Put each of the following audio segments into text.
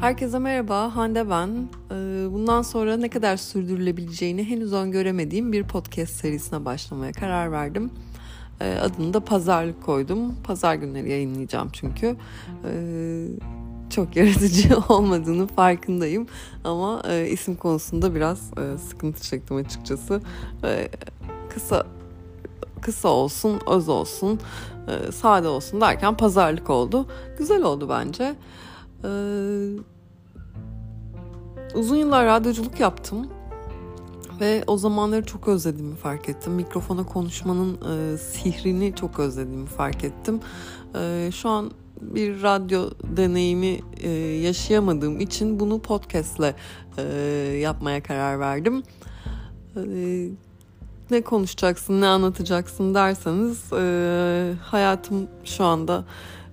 Herkese merhaba, Hande ben. Ee, bundan sonra ne kadar sürdürülebileceğini henüz öngöremediğim bir podcast serisine başlamaya karar verdim. Ee, adını da Pazarlık koydum. Pazar günleri yayınlayacağım çünkü. Ee, çok yaratıcı olmadığını farkındayım. Ama e, isim konusunda biraz e, sıkıntı çektim açıkçası. Kısa kısa olsun, öz olsun, e, sade olsun derken pazarlık oldu. Güzel oldu bence. Ee, uzun yıllar radyoculuk yaptım ve o zamanları çok özlediğimi fark ettim. Mikrofona konuşmanın e, sihrini çok özlediğimi fark ettim. E, şu an bir radyo deneyimi e, yaşayamadığım için bunu podcastle e, yapmaya karar verdim. E, ne konuşacaksın, ne anlatacaksın derseniz e, hayatım şu anda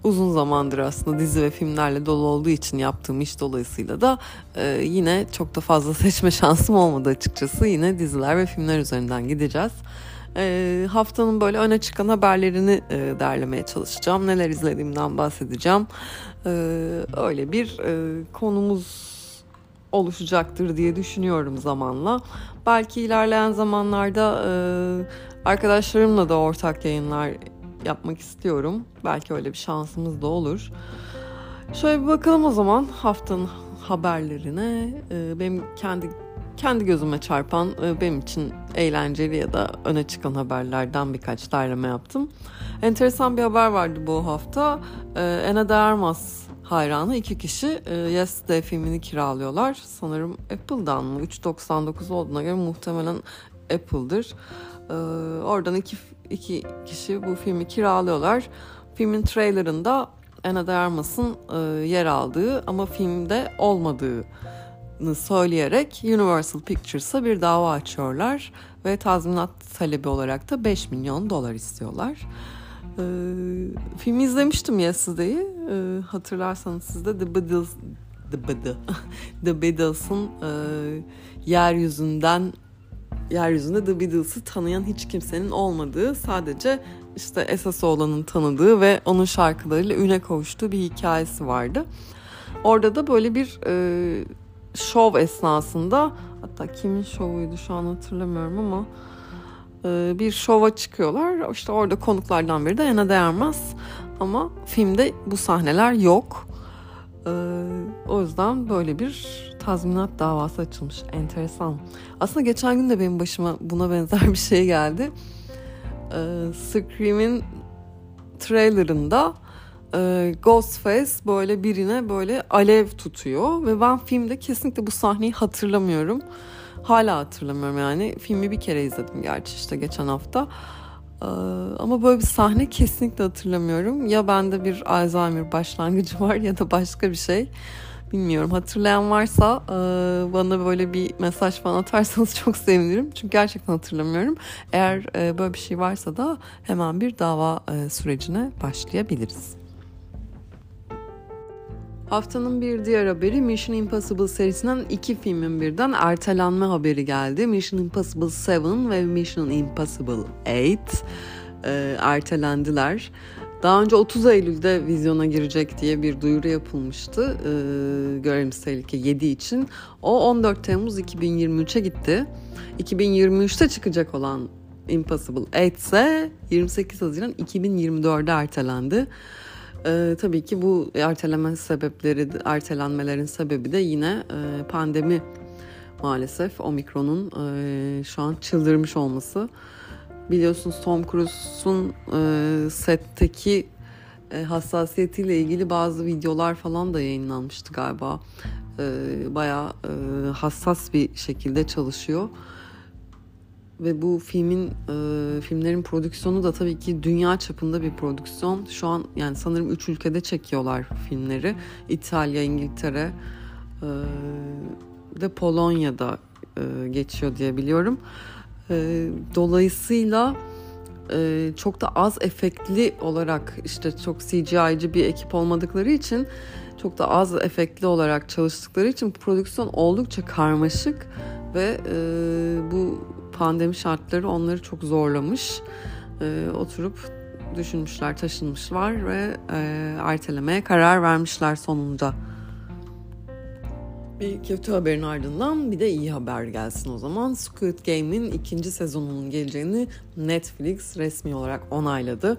uzun zamandır aslında dizi ve filmlerle dolu olduğu için yaptığım iş dolayısıyla da e, yine çok da fazla seçme şansım olmadı açıkçası. Yine diziler ve filmler üzerinden gideceğiz. E, haftanın böyle öne çıkan haberlerini e, derlemeye çalışacağım. Neler izlediğimden bahsedeceğim. E, öyle bir e, konumuz oluşacaktır diye düşünüyorum zamanla. Belki ilerleyen zamanlarda e, arkadaşlarımla da ortak yayınlar yapmak istiyorum. Belki öyle bir şansımız da olur. Şöyle bir bakalım o zaman haftanın haberlerine. Ee, benim kendi kendi gözüme çarpan, e, benim için eğlenceli ya da öne çıkan haberlerden birkaç derleme yaptım. Enteresan bir haber vardı bu hafta. Ee, Ana de Armas hayranı iki kişi e, Yesterday filmini kiralıyorlar. Sanırım Apple'dan mı? 3.99 olduğuna göre muhtemelen Apple'dır. Ee, oradan iki iki kişi bu filmi kiralıyorlar. Filmin trailerında Ana de Armas'ın e, yer aldığı ama filmde olmadığını söyleyerek Universal Pictures'a bir dava açıyorlar ve tazminat talebi olarak da 5 milyon dolar istiyorlar. E, filmi izlemiştim Yesterday'i. E, hatırlarsanız siz de The Beatles The, Beatles, The Beatles'ın e, yeryüzünden yeryüzünde The Beatles'ı tanıyan hiç kimsenin olmadığı sadece işte esas olanın tanıdığı ve onun şarkılarıyla üne kavuştuğu bir hikayesi vardı. Orada da böyle bir e, şov esnasında hatta kimin şovuydu şu an hatırlamıyorum ama e, bir şova çıkıyorlar. İşte orada konuklardan biri de Yana Değermez ama filmde bu sahneler yok. E, o yüzden böyle bir tazminat davası açılmış. Enteresan. Aslında geçen gün de benim başıma buna benzer bir şey geldi. Ee, Scream'in trailerında e, Ghostface böyle birine böyle alev tutuyor ve ben filmde kesinlikle bu sahneyi hatırlamıyorum. Hala hatırlamıyorum yani. Filmi bir kere izledim gerçi işte geçen hafta. Ee, ama böyle bir sahne kesinlikle hatırlamıyorum. Ya bende bir Alzheimer başlangıcı var ya da başka bir şey. Bilmiyorum hatırlayan varsa e, bana böyle bir mesaj falan atarsanız çok sevinirim. Çünkü gerçekten hatırlamıyorum. Eğer e, böyle bir şey varsa da hemen bir dava e, sürecine başlayabiliriz. Haftanın bir diğer haberi Mission Impossible serisinden iki filmin birden ertelenme haberi geldi. Mission Impossible 7 ve Mission Impossible 8 e, ertelendiler. Daha önce 30 Eylül'de vizyona girecek diye bir duyuru yapılmıştı e, Görevimiz Tehlike 7 için. O 14 Temmuz 2023'e gitti. 2023'te çıkacak olan Impossible 8 ise 28 Haziran 2024'de ertelendi. Ee, tabii ki bu erteleme sebepleri, ertelenmelerin sebebi de yine e, pandemi maalesef. Omikron'un e, şu an çıldırmış olması biliyorsunuz Tom Cruise'un e, setteki e, hassasiyetiyle ilgili bazı videolar falan da yayınlanmıştı galiba. E, bayağı e, hassas bir şekilde çalışıyor. Ve bu filmin e, filmlerin prodüksiyonu da tabii ki dünya çapında bir prodüksiyon. Şu an yani sanırım üç ülkede çekiyorlar filmleri. İtalya, İngiltere e, de Polonya'da e, geçiyor diye biliyorum. E, dolayısıyla e, çok da az efektli olarak işte çok CGI'ci bir ekip olmadıkları için çok da az efektli olarak çalıştıkları için prodüksiyon oldukça karmaşık ve e, bu pandemi şartları onları çok zorlamış. E, oturup düşünmüşler, taşınmışlar ve e, ertelemeye karar vermişler sonunda. Bir kötü haberin ardından bir de iyi haber gelsin o zaman. Squid Game'in ikinci sezonunun geleceğini Netflix resmi olarak onayladı.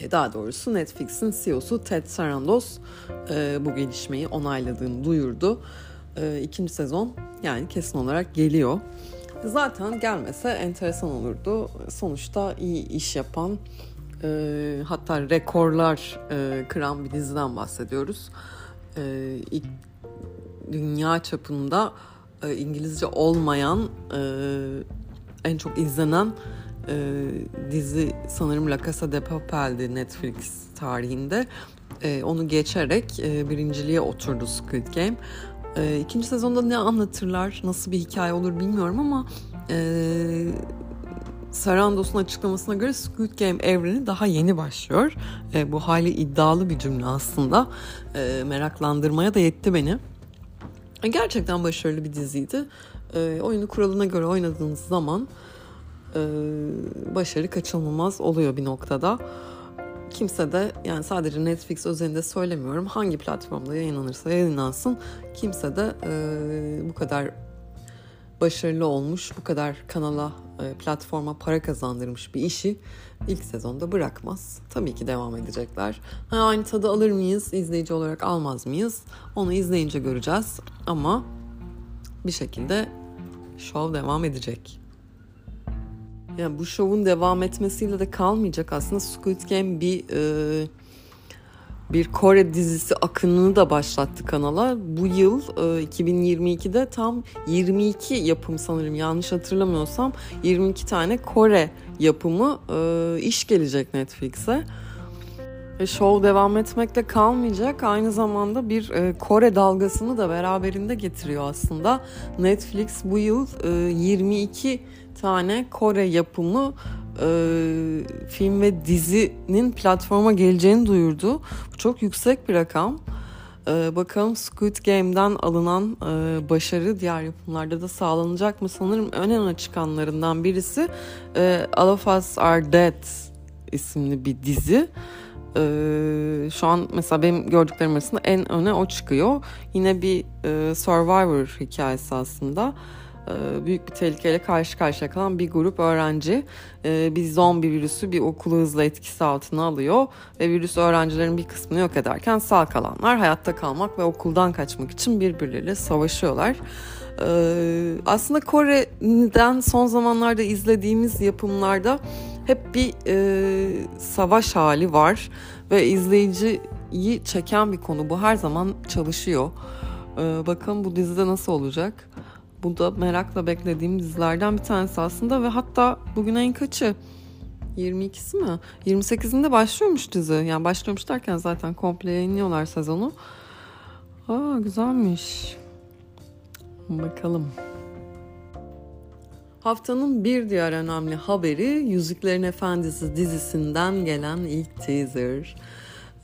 E, daha doğrusu Netflix'in CEO'su Ted Sarandos e, bu gelişmeyi onayladığını duyurdu. E, ikinci sezon yani kesin olarak geliyor. Zaten gelmese enteresan olurdu. Sonuçta iyi iş yapan hatta rekorlar kıran bir diziden bahsediyoruz. İlk dünya çapında İngilizce olmayan en çok izlenen e, dizi sanırım La Casa de Papel'di Netflix tarihinde. E, onu geçerek e, birinciliğe oturdu Squid Game. E, ikinci sezonda ne anlatırlar, nasıl bir hikaye olur bilmiyorum ama e, Sarandos'un açıklamasına göre Squid Game evreni daha yeni başlıyor. E, bu hali iddialı bir cümle aslında. E, meraklandırmaya da yetti beni. E, gerçekten başarılı bir diziydi. E, oyunu kuralına göre oynadığınız zaman e, başarı kaçınılmaz oluyor bir noktada. Kimse de yani sadece Netflix özelinde söylemiyorum hangi platformda yayınlanırsa yayınlansın kimse de e, bu kadar başarılı olmuş bu kadar kanala e, platforma para kazandırmış bir işi ilk sezonda bırakmaz. Tabii ki devam edecekler. Ha, aynı tadı alır mıyız izleyici olarak almaz mıyız onu izleyince göreceğiz ama bir şekilde şov devam edecek. Yani bu şovun devam etmesiyle de kalmayacak aslında Squid Game bir e, bir Kore dizisi akınını da başlattı kanala. Bu yıl e, 2022'de tam 22 yapım sanırım yanlış hatırlamıyorsam 22 tane Kore yapımı e, iş gelecek Netflix'e. Ve show devam etmekte kalmayacak. Aynı zamanda bir e, Kore dalgasını da beraberinde getiriyor aslında. Netflix bu yıl e, 22 tane Kore yapımı e, film ve dizinin platforma geleceğini duyurdu. Bu çok yüksek bir rakam. E, bakalım Squid Game'den alınan e, başarı diğer yapımlarda da sağlanacak mı? Sanırım ön öne çıkanlarından birisi e, All of Us Are Dead isimli bir dizi. Ee, şu an mesela benim gördüklerim arasında en öne o çıkıyor. Yine bir e, Survivor hikayesi aslında. E, büyük bir tehlikeyle karşı karşıya kalan bir grup öğrenci e, bir zombi virüsü bir okulu hızla etkisi altına alıyor ve virüs öğrencilerin bir kısmını yok ederken sağ kalanlar hayatta kalmak ve okuldan kaçmak için birbirleriyle savaşıyorlar. E, aslında Kore'den son zamanlarda izlediğimiz yapımlarda hep bir savaş hali var ve izleyiciyi çeken bir konu. Bu her zaman çalışıyor. Bakalım bu dizide nasıl olacak? Bu da merakla beklediğim dizilerden bir tanesi aslında ve hatta bugün en kaçı? 22'si mi? 28'inde başlıyormuş dizi. Yani başlıyormuş derken zaten komple yayınlıyorlar sezonu. Aa güzelmiş. Bakalım. Haftanın bir diğer önemli haberi Yüzüklerin Efendisi dizisinden gelen ilk teaser.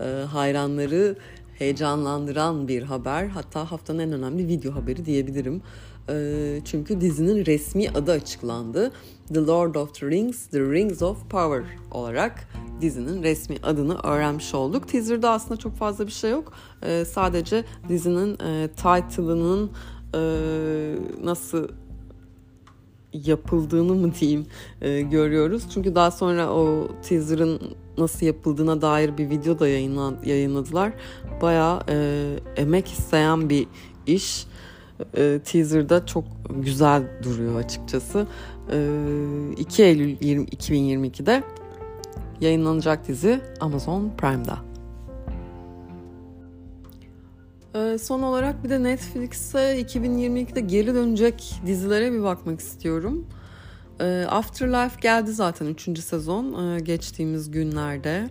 Ee, hayranları heyecanlandıran bir haber. Hatta haftanın en önemli video haberi diyebilirim. Ee, çünkü dizinin resmi adı açıklandı. The Lord of the Rings, The Rings of Power olarak dizinin resmi adını öğrenmiş olduk. Teaser'da aslında çok fazla bir şey yok. Ee, sadece dizinin e, title'ının e, nasıl yapıldığını mı diyeyim e, görüyoruz. Çünkü daha sonra o teaser'ın nasıl yapıldığına dair bir video da yayınladılar. Bayağı e, emek isteyen bir iş e, teaser'da çok güzel duruyor açıkçası. E, 2 Eylül 20, 2022'de yayınlanacak dizi Amazon Prime'da. E, son olarak bir de Netflix'e 2022'de geri dönecek dizilere bir bakmak istiyorum. E, Afterlife geldi zaten 3. sezon e, geçtiğimiz günlerde.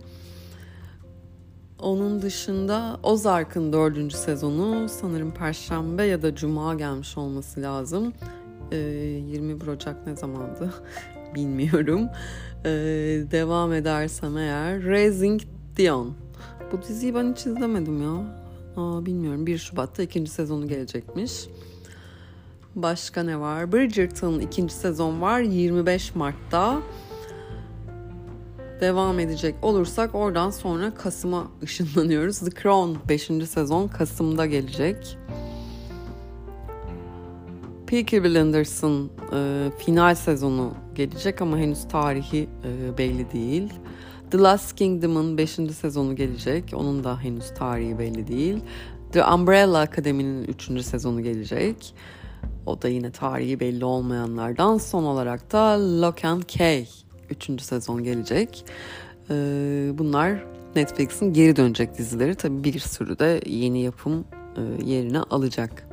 Onun dışında Ozark'ın dördüncü sezonu sanırım Perşembe ya da Cuma gelmiş olması lazım. Ee, 21 Ocak ne zamandı bilmiyorum. Ee, devam edersem eğer Raising Dion. Bu diziyi ben hiç izlemedim ya. Aa, bilmiyorum 1 Şubat'ta ikinci sezonu gelecekmiş. Başka ne var? Bridgerton'ın ikinci sezon var 25 Mart'ta devam edecek olursak oradan sonra Kasım'a ışınlanıyoruz. The Crown 5. sezon Kasım'da gelecek. Peaky Blinders'ın e, final sezonu gelecek ama henüz tarihi e, belli değil. The Last Kingdom'ın 5. sezonu gelecek. Onun da henüz tarihi belli değil. The Umbrella Academy'nin 3. sezonu gelecek. O da yine tarihi belli olmayanlardan. Son olarak da Lock and Key 3. sezon gelecek. Ee, bunlar Netflix'in geri dönecek dizileri. Tabii bir sürü de yeni yapım e, yerine alacak.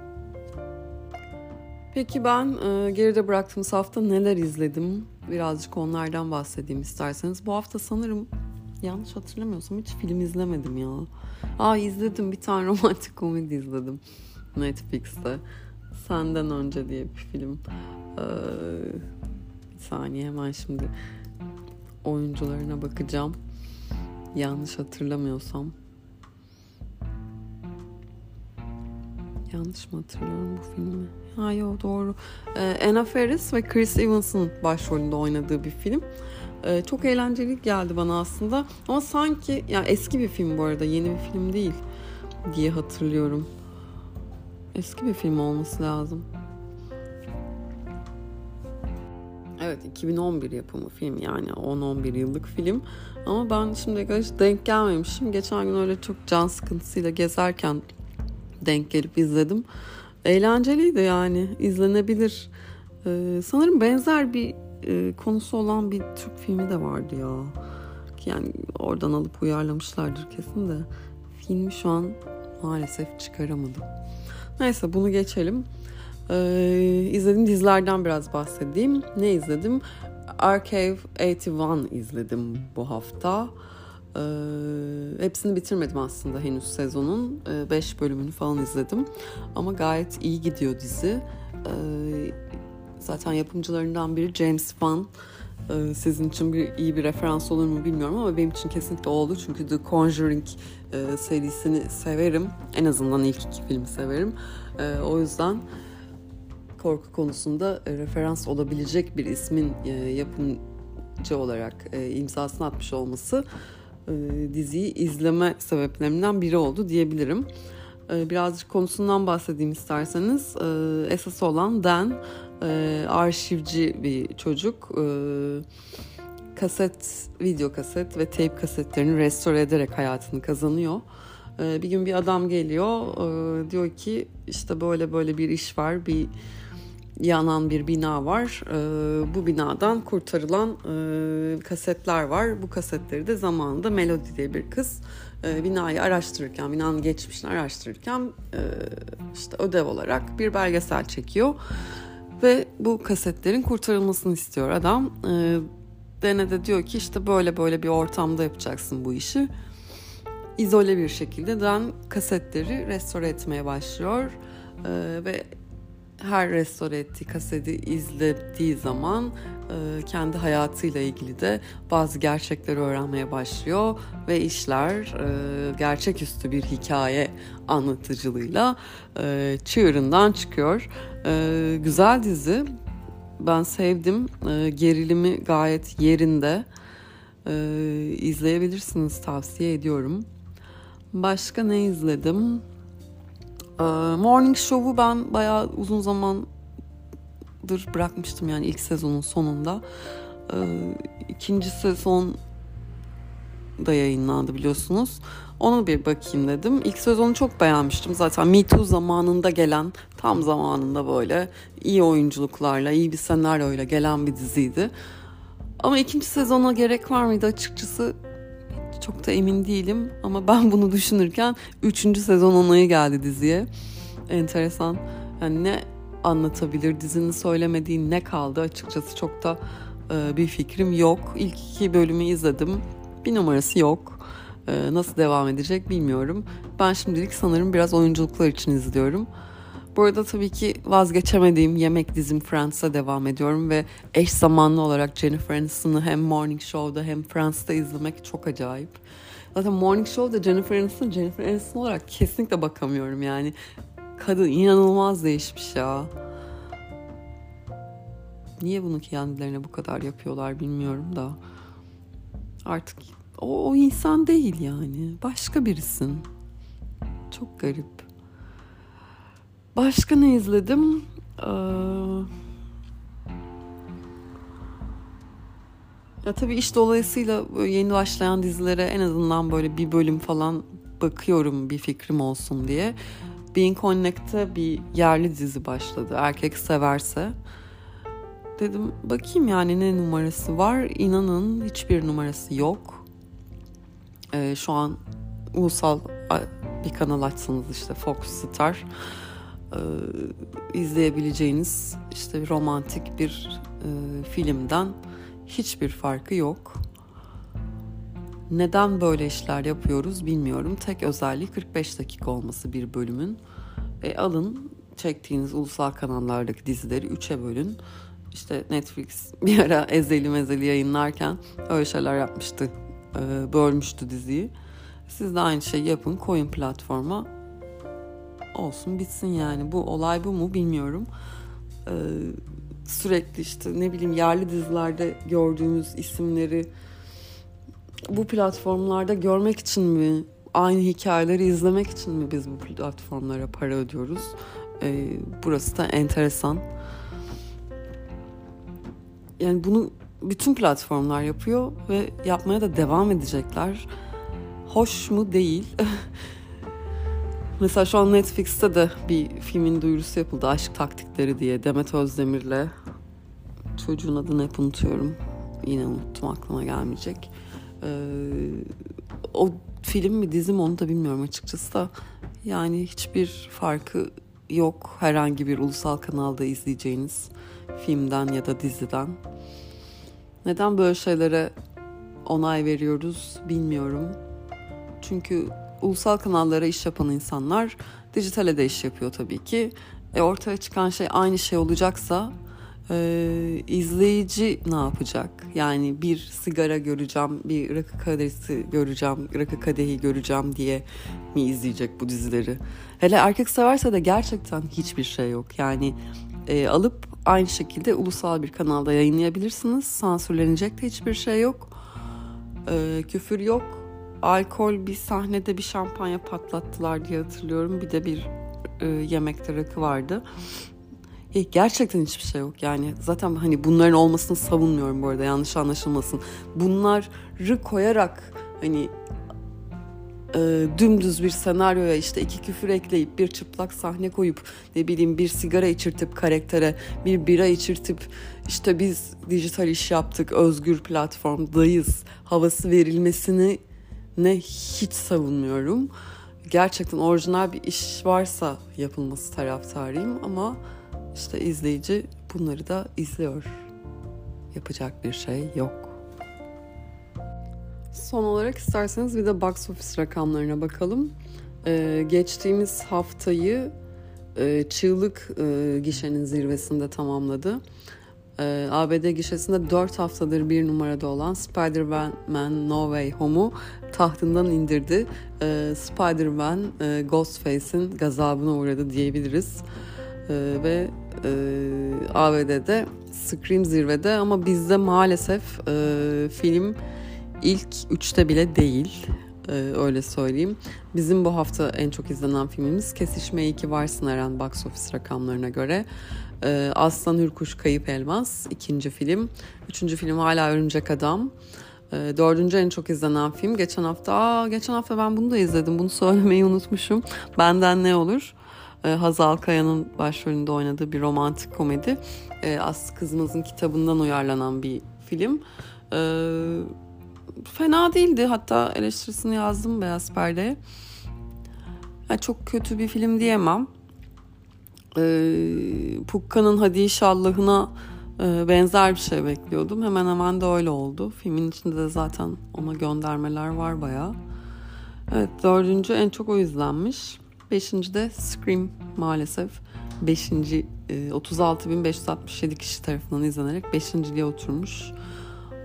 Peki ben e, geride bıraktığımız hafta neler izledim? Birazcık onlardan bahsedeyim isterseniz. Bu hafta sanırım yanlış hatırlamıyorsam hiç film izlemedim ya. Aa izledim bir tane romantik komedi izledim Netflix'te. Senden Önce diye bir film. Ee, bir saniye hemen şimdi oyuncularına bakacağım. Yanlış hatırlamıyorsam. Yanlış mı hatırlıyorum bu filmi? Ha yok doğru. Ee, Anna Faris ve Chris Evans'ın başrolünde oynadığı bir film. Ee, çok eğlenceli geldi bana aslında. Ama sanki yani eski bir film bu arada yeni bir film değil diye hatırlıyorum. Eski bir film olması lazım. Evet 2011 yapımı film yani 10-11 yıllık film. Ama ben şimdi hiç denk gelmemişim. Geçen gün öyle çok can sıkıntısıyla gezerken denk gelip izledim. Eğlenceliydi yani izlenebilir. Ee, sanırım benzer bir e, konusu olan bir Türk filmi de vardı ya. Yani oradan alıp uyarlamışlardır kesin de. Filmi şu an maalesef çıkaramadım. Neyse bunu geçelim. Ee, izlediğim dizilerden biraz bahsedeyim. Ne izledim? Archive 81 izledim bu hafta. Ee, hepsini bitirmedim aslında henüz sezonun. 5 ee, bölümünü falan izledim. Ama gayet iyi gidiyor dizi. Ee, zaten yapımcılarından biri James Wan. Ee, sizin için bir iyi bir referans olur mu bilmiyorum ama benim için kesinlikle oldu. Çünkü The Conjuring e, serisini severim. En azından ilk iki filmi severim. E, o yüzden korku konusunda e, referans olabilecek bir ismin e, yapımcı olarak e, imzasını atmış olması e, diziyi izleme sebeplerimden biri oldu diyebilirim. E, birazcık konusundan bahsedeyim isterseniz. E, esas olan Dan e, arşivci bir çocuk. E, kaset, video kaset ve tape kasetlerini restore ederek hayatını kazanıyor. E, bir gün bir adam geliyor, e, diyor ki işte böyle böyle bir iş var, bir yanan bir bina var. E, bu binadan kurtarılan e, kasetler var. Bu kasetleri de zamanında Melody diye bir kız e, binayı araştırırken, binanın geçmişini araştırırken e, işte ödev olarak bir belgesel çekiyor. Ve bu kasetlerin kurtarılmasını istiyor adam. E, Dene de diyor ki işte böyle böyle bir ortamda yapacaksın bu işi. İzole bir şekilde Dan kasetleri restore etmeye başlıyor. E, ve her restore ettiği kaseti izlediği zaman e, kendi hayatıyla ilgili de bazı gerçekleri öğrenmeye başlıyor ve işler e, gerçeküstü bir hikaye anlatıcılığıyla e, çığırından çıkıyor. E, güzel dizi. Ben sevdim. E, gerilimi gayet yerinde. E, izleyebilirsiniz tavsiye ediyorum. Başka ne izledim? Ee, Morning Show'u ben bayağı uzun zamandır bırakmıştım yani ilk sezonun sonunda. Ee, ikinci sezon da yayınlandı biliyorsunuz. Onu bir bakayım dedim. İlk sezonu çok beğenmiştim. Zaten Me Too zamanında gelen, tam zamanında böyle iyi oyunculuklarla, iyi bir senaryoyla gelen bir diziydi. Ama ikinci sezona gerek var mıydı açıkçası çok da emin değilim ama ben bunu düşünürken 3. sezon onayı geldi diziye. Enteresan. Yani ne anlatabilir dizinin söylemediği ne kaldı açıkçası çok da e, bir fikrim yok. İlk iki bölümü izledim. Bir numarası yok. E, nasıl devam edecek bilmiyorum. Ben şimdilik sanırım biraz oyunculuklar için izliyorum. Bu arada tabii ki vazgeçemediğim yemek dizim Friends'a devam ediyorum ve eş zamanlı olarak Jennifer Aniston'ı hem Morning Show'da hem Friends'ta izlemek çok acayip. Zaten Morning Show'da Jennifer Aniston, Jennifer Aniston olarak kesinlikle bakamıyorum yani. Kadın inanılmaz değişmiş ya. Niye bunu kendilerine bu kadar yapıyorlar bilmiyorum da. Artık o, o insan değil yani. Başka birisin. Çok garip. Başka ne izledim? Ee, ya tabii iş dolayısıyla yeni başlayan dizilere en azından böyle bir bölüm falan bakıyorum bir fikrim olsun diye. Being Connect'te bir yerli dizi başladı. Erkek severse. Dedim bakayım yani ne numarası var. İnanın hiçbir numarası yok. Ee, şu an ulusal bir kanal açsanız işte Fox Star e, izleyebileceğiniz işte romantik bir e, filmden hiçbir farkı yok. Neden böyle işler yapıyoruz bilmiyorum. Tek özelliği 45 dakika olması bir bölümün. E, alın çektiğiniz ulusal kanallardaki dizileri 3'e bölün. İşte Netflix bir ara ezeli mezeli yayınlarken öyle şeyler yapmıştı. E, bölmüştü diziyi. Siz de aynı şeyi yapın koyun platforma. Olsun bitsin yani. Bu olay bu mu bilmiyorum. Ee, sürekli işte ne bileyim yerli dizilerde gördüğümüz isimleri bu platformlarda görmek için mi aynı hikayeleri izlemek için mi biz bu platformlara para ödüyoruz? Ee, burası da enteresan. Yani bunu bütün platformlar yapıyor ve yapmaya da devam edecekler. Hoş mu değil. Mesela şu an Netflix'te de bir filmin duyurusu yapıldı. Aşk Taktikleri diye Demet Özdemir'le çocuğun adını hep unutuyorum. Yine unuttum aklıma gelmeyecek. Ee, o film mi dizi mi onu da bilmiyorum açıkçası da. Yani hiçbir farkı yok herhangi bir ulusal kanalda izleyeceğiniz filmden ya da diziden. Neden böyle şeylere onay veriyoruz bilmiyorum. Çünkü ulusal kanallara iş yapan insanlar dijitale de iş yapıyor tabii ki. E ortaya çıkan şey aynı şey olacaksa e, izleyici ne yapacak? Yani bir sigara göreceğim, bir rakı kadehisi göreceğim, rakı kadehi göreceğim diye mi izleyecek bu dizileri? Hele erkek severse de gerçekten hiçbir şey yok. Yani e, alıp aynı şekilde ulusal bir kanalda yayınlayabilirsiniz. Sansürlenecek de hiçbir şey yok. E, küfür yok alkol bir sahnede bir şampanya patlattılar diye hatırlıyorum. Bir de bir e, yemekte rakı vardı. E, gerçekten hiçbir şey yok yani zaten hani bunların olmasını savunmuyorum bu arada yanlış anlaşılmasın. Bunları koyarak hani e, dümdüz bir senaryoya işte iki küfür ekleyip bir çıplak sahne koyup ne bileyim bir sigara içirtip karaktere bir bira içirtip işte biz dijital iş yaptık özgür platformdayız havası verilmesini ne hiç savunmuyorum. Gerçekten orijinal bir iş varsa yapılması taraftarıyım ama işte izleyici bunları da izliyor. Yapacak bir şey yok. Son olarak isterseniz bir de box office rakamlarına bakalım. Ee, geçtiğimiz haftayı e, çığlık e, gişenin zirvesinde tamamladı e, ABD gişesinde 4 haftadır bir numarada olan Spider-Man No Way Home'u tahtından indirdi. E, Spider-Man e, Ghostface'in gazabına uğradı diyebiliriz. E, ve e, ABD'de Scream zirvede ama bizde maalesef e, film ilk üçte bile değil. Ee, öyle söyleyeyim. Bizim bu hafta en çok izlenen filmimiz Kesişme 2 Varsın Eren box office rakamlarına göre. Ee, Aslan Hürkuş Kayıp Elmas ikinci film. Üçüncü film hala Örümcek Adam. Ee, dördüncü en çok izlenen film. Geçen hafta, aa, geçen hafta ben bunu da izledim. Bunu söylemeyi unutmuşum. Benden ne olur? Ee, Hazal Kaya'nın başrolünde oynadığı bir romantik komedi. Ee, Aslı Kızımızın kitabından uyarlanan bir film. Ee, fena değildi. Hatta eleştirisini yazdım Beyaz Perde'ye. Yani çok kötü bir film diyemem e, Pukka'nın Hadi İnşallah'ına e, benzer bir şey bekliyordum. Hemen hemen de öyle oldu. Filmin içinde de zaten ona göndermeler var bayağı. Evet dördüncü en çok o izlenmiş. Beşinci de Scream maalesef. Beşinci e, 36.567 kişi tarafından izlenerek beşinciliğe oturmuş.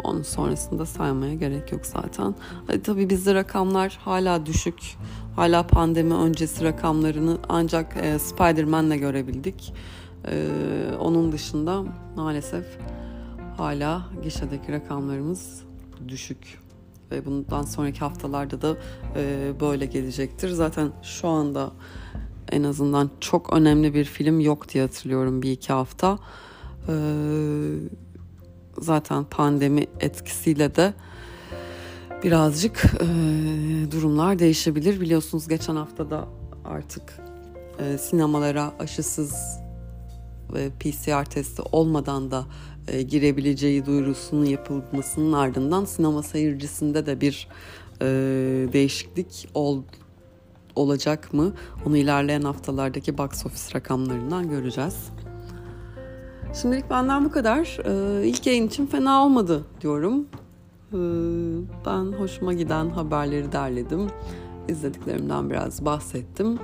Onun sonrasında saymaya gerek yok zaten. Hadi tabii bizde rakamlar hala düşük. Hala pandemi öncesi rakamlarını ancak e, Spider-Man'le görebildik. E, onun dışında maalesef hala gişedeki rakamlarımız düşük. Ve bundan sonraki haftalarda da e, böyle gelecektir. Zaten şu anda en azından çok önemli bir film yok diye hatırlıyorum bir iki hafta. E, zaten pandemi etkisiyle de birazcık e, durumlar değişebilir. Biliyorsunuz geçen hafta da artık e, sinemalara aşısız PCR testi olmadan da e, girebileceği duyurusunun yapılmasının ardından sinema seyircisinde de bir e, değişiklik ol, olacak mı? Onu ilerleyen haftalardaki box office rakamlarından göreceğiz. Şimdilik benden bu kadar. Ee, ilk yayın için fena olmadı diyorum. Ben hoşuma giden haberleri derledim. İzlediklerimden biraz bahsettim.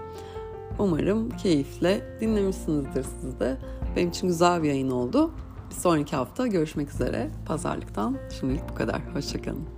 Umarım keyifle dinlemişsinizdir siz de. Benim için güzel bir yayın oldu. Bir sonraki hafta görüşmek üzere. Pazarlıktan şimdilik bu kadar. Hoşçakalın.